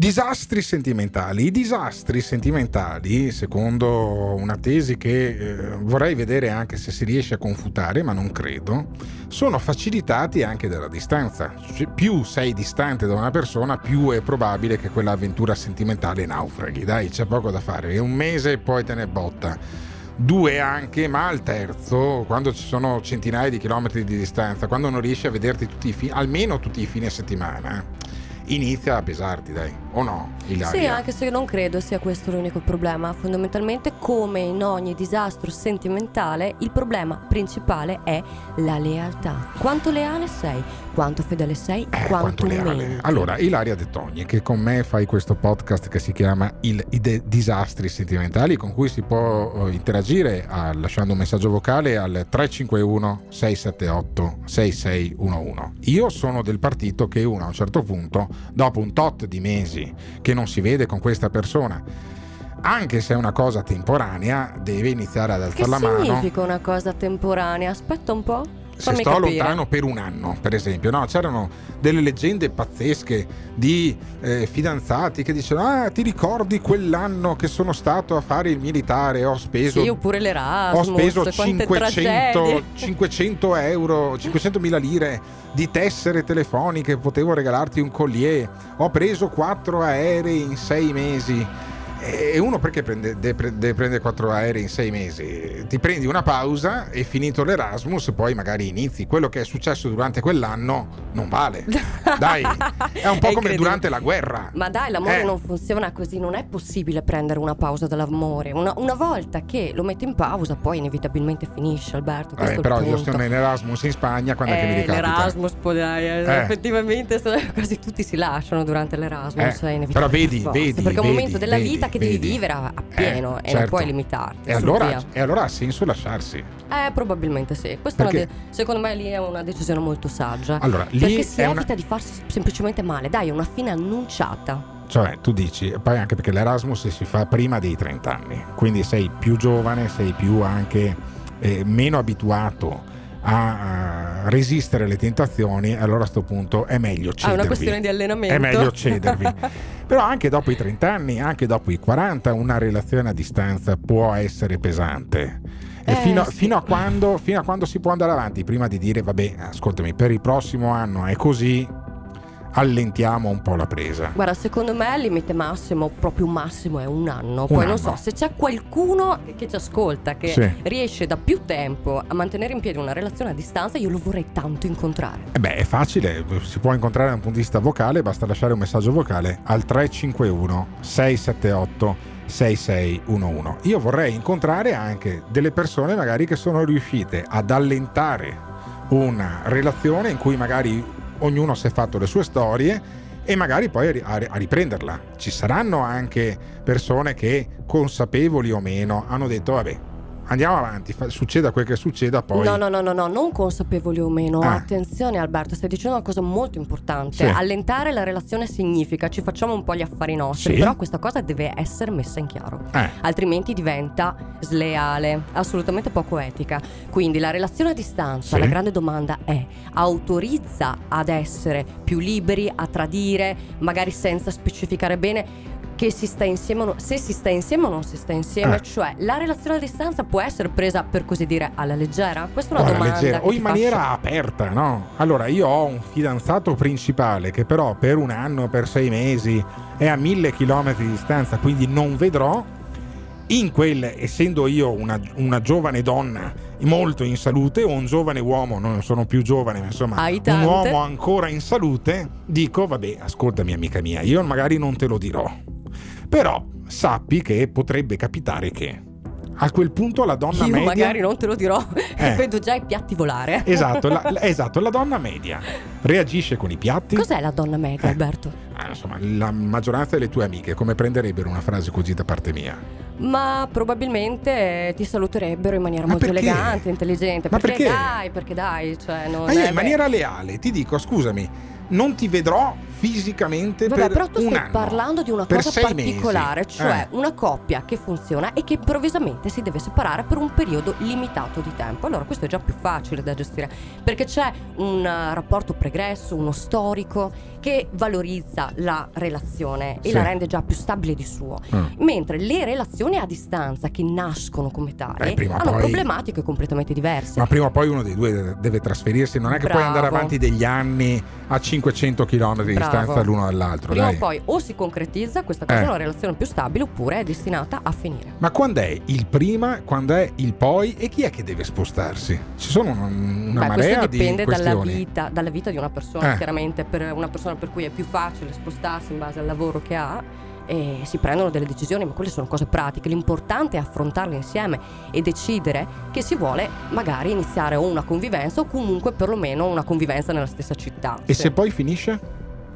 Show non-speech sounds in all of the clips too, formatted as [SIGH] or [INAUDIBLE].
Disastri sentimentali. I disastri sentimentali, secondo una tesi che eh, vorrei vedere anche se si riesce a confutare, ma non credo, sono facilitati anche dalla distanza. Cioè, più sei distante da una persona, più è probabile che quell'avventura sentimentale naufraghi. Dai, c'è poco da fare. È un mese e poi te ne botta. Due anche, ma al terzo, quando ci sono centinaia di chilometri di distanza, quando non riesci a vederti tutti i fi- almeno tutti i fine settimana inizia a pesarti, dai, o no? Ilaria? Sì, anche se non credo sia questo l'unico problema. Fondamentalmente, come in ogni disastro sentimentale, il problema principale è la lealtà. Quanto leale sei? Quanto fedele sei? Eh, quanto, quanto leale. Allora, Ilaria De Togni, che con me fai questo podcast che si chiama il, I de- disastri sentimentali, con cui si può eh, interagire ah, lasciando un messaggio vocale al 351 678 6611. Io sono del partito che uno a un certo punto, dopo un tot di mesi che non si vede con questa persona, anche se è una cosa temporanea, deve iniziare ad Che alzare la mano. significa una cosa temporanea? Aspetta un po'. Se sto capire. lontano per un anno, per esempio, no? c'erano delle leggende pazzesche di eh, fidanzati che dicevano: Ah, ti ricordi quell'anno che sono stato a fare il militare? Ho speso, Sì, oppure l'Erasmus. ho speso quante 500, tragedie. [LAUGHS] 500 euro, 500 mila lire di tessere telefoniche, potevo regalarti un collier. Ho preso 4 aerei in 6 mesi. E uno perché prende, deve, pre- deve prendere 4 aerei in 6 mesi? Ti prendi una pausa e finito l'Erasmus poi magari inizi. Quello che è successo durante quell'anno non vale. [LAUGHS] Dai, è un po' come durante la guerra. Ma dai, l'amore Eh. non funziona così, non è possibile prendere una pausa dall'amore. Una, una volta che lo metti in pausa, poi inevitabilmente finisce, Alberto. Questo però io sono in Erasmus in Spagna quando è che mi Eh, ricapita? l'Erasmus, poi dai, eh, Eh. effettivamente [LAUGHS] quasi tutti si lasciano durante l'Erasmus. Eh, però vedi, forza, vedi, Perché è un vedi, momento della vedi, vita che devi vedi. vivere a, a pieno Eh, e non certo. puoi limitarti. E allora, e allora ha senso lasciarsi. Eh, probabilmente sì. Questa de- secondo me lì è una decisione molto saggia. Allora, perché si è evita una- di farsi semplicemente male. Dai, è una fine annunciata. Cioè, tu dici, poi anche perché l'Erasmus si fa prima dei 30 anni, quindi sei più giovane, sei più anche eh, meno abituato a, a resistere alle tentazioni, allora a questo punto è meglio Ah, è cedervi. una questione di allenamento. È meglio cedervi. [LAUGHS] Però anche dopo i 30 anni, anche dopo i 40, una relazione a distanza può essere pesante. E Eh, fino, sì. fino a quando, fino a quando si può andare avanti? Prima di dire, vabbè, ascoltami, per il prossimo anno è così, allentiamo un po' la presa. Guarda, secondo me il limite massimo, proprio massimo, è un anno. Poi non so, anno. se c'è qualcuno che ci ascolta, che Sì. riesce da più tempo a mantenere in piedi una relazione a distanza, io lo vorrei tanto incontrare. E beh, è facile, si può incontrare da un punto di vista vocale, basta lasciare un messaggio vocale al 351 678 6611. Io vorrei incontrare anche delle persone magari che sono riuscite ad allentare una relazione in cui magari ognuno si è fatto le sue storie e magari poi a ri- a ri- a riprenderla. Ci saranno anche persone che consapevoli o meno hanno detto vabbè, andiamo avanti, fa- succeda quel che succeda poi. No, no, no, no, no, non consapevoli o meno. Ah. Attenzione Alberto, stai dicendo una cosa molto importante. Sì. Allentare la relazione significa ci facciamo un po' gli affari nostri, Sì. però questa cosa deve essere messa in chiaro. Eh. Altrimenti diventa sleale, assolutamente poco etica. Quindi la relazione a distanza, Sì. la grande domanda è: autorizza ad essere più liberi, a tradire, magari senza specificare bene che si sta insieme o no- se si sta insieme o non si sta insieme, Eh. cioè la relazione a distanza può essere presa per così dire alla leggera? Questa è una o domanda o in maniera faccio. aperta, no? Allora, io ho un fidanzato principale che però per un anno, per sei mesi è a mille chilometri di distanza, quindi non vedrò. In quel, essendo io una, una giovane donna molto in salute, o un giovane uomo, non sono più giovane, ma insomma, un uomo ancora in salute, dico, vabbè, ascoltami amica mia, io magari non te lo dirò. Però sappi che potrebbe capitare che a quel punto la donna Io media... magari non te lo dirò, Eh. [LAUGHS] vedo già i piatti volare. Esatto la, [LAUGHS] esatto, la donna media reagisce con i piatti. Cos'è la donna media, Eh. Alberto? Ah, insomma, la maggioranza delle tue amiche come prenderebbero una frase così da parte mia? Ma probabilmente ti saluterebbero in maniera Ma molto perché? elegante, intelligente. Perché, perché? dai, perché dai, cioè non Ma io in maniera leale ti dico, scusami, non ti vedrò fisicamente Vabbè, per però tu un stai anno, parlando di una per cosa particolare, mesi. cioè Eh. una coppia che funziona e che improvvisamente si deve separare per un periodo limitato di tempo. Allora questo è già più facile da gestire perché c'è un eh, rapporto pregresso, uno storico che valorizza la relazione e Sì. la rende già più stabile di suo. Mm. Mentre le relazioni a distanza che nascono come tali Eh, prima o hanno poi- problematiche completamente diverse. Ma prima o poi uno dei due deve- trasferirsi, non è che puoi Bravo. andare avanti degli anni a 500 km di Bravo. Distanza l'uno dall'altro. Prima dai. o poi o si concretizza questa cosa Eh. in una relazione più stabile oppure è destinata a finire. Ma quando è il prima, quando è il poi e chi è che deve spostarsi? Ci sono una, una Beh, marea questo di dipende dalla questioni. vita, dalla vita di una persona, Eh. chiaramente per una persona per cui è più facile spostarsi in base al lavoro che ha e si prendono delle decisioni, ma quelle sono cose pratiche. L'importante è affrontarle insieme e decidere che si vuole magari iniziare o una convivenza o comunque perlomeno una convivenza nella stessa città. E Sì. se poi finisce?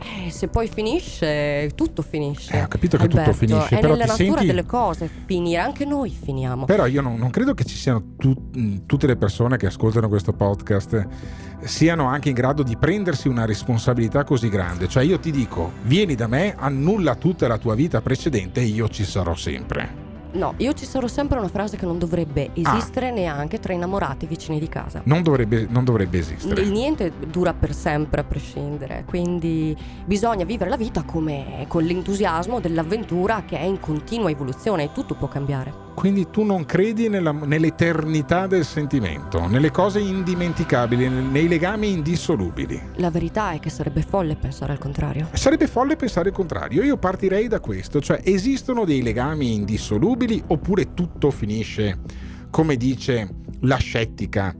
Eh, se poi finisce, tutto finisce. Eh, ho capito che tutto Alberto, finisce, È però nella natura senti- delle cose finire, anche noi finiamo. Però io non, non credo che ci siano tu- tutte le persone che ascoltano questo podcast siano anche in grado di prendersi una responsabilità così grande. Cioè io ti dico, vieni da me, annulla tutta la tua vita precedente e io ci sarò sempre. No, io ci sarò sempre una frase che non dovrebbe Ah. esistere neanche tra innamorati vicini di casa. Non dovrebbe, non dovrebbe esistere. Il niente dura per sempre a prescindere, quindi bisogna vivere la vita come con l'entusiasmo dell'avventura che è in continua evoluzione e tutto può cambiare. Quindi tu non credi nella- nell'eternità del sentimento, nelle cose indimenticabili, nei legami indissolubili. La verità è che sarebbe folle pensare al contrario. Sarebbe folle pensare il contrario. Io partirei da questo, cioè esistono dei legami indissolubili oppure tutto finisce, come dice la scettica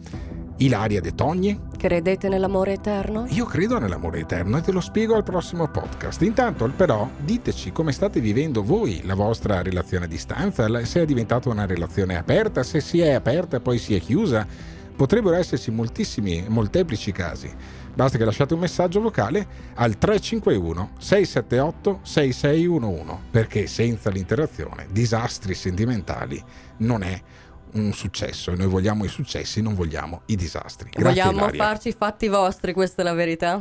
Ilaria De Togni? Credete nell'amore eterno? Io credo nell'amore eterno e te lo spiego al prossimo podcast. Intanto, però, diteci come state vivendo voi la vostra relazione a distanza, se è diventata una relazione aperta, se si è aperta e poi si è chiusa. Potrebbero esserci moltissimi, molteplici casi. Basta che lasciate un messaggio vocale al 351 678 6611 perché senza l'interazione disastri sentimentali non è un successo e noi vogliamo i successi, non vogliamo i disastri. Grazie, Vogliamo Ilaria. farci i fatti vostri, questa è la verità.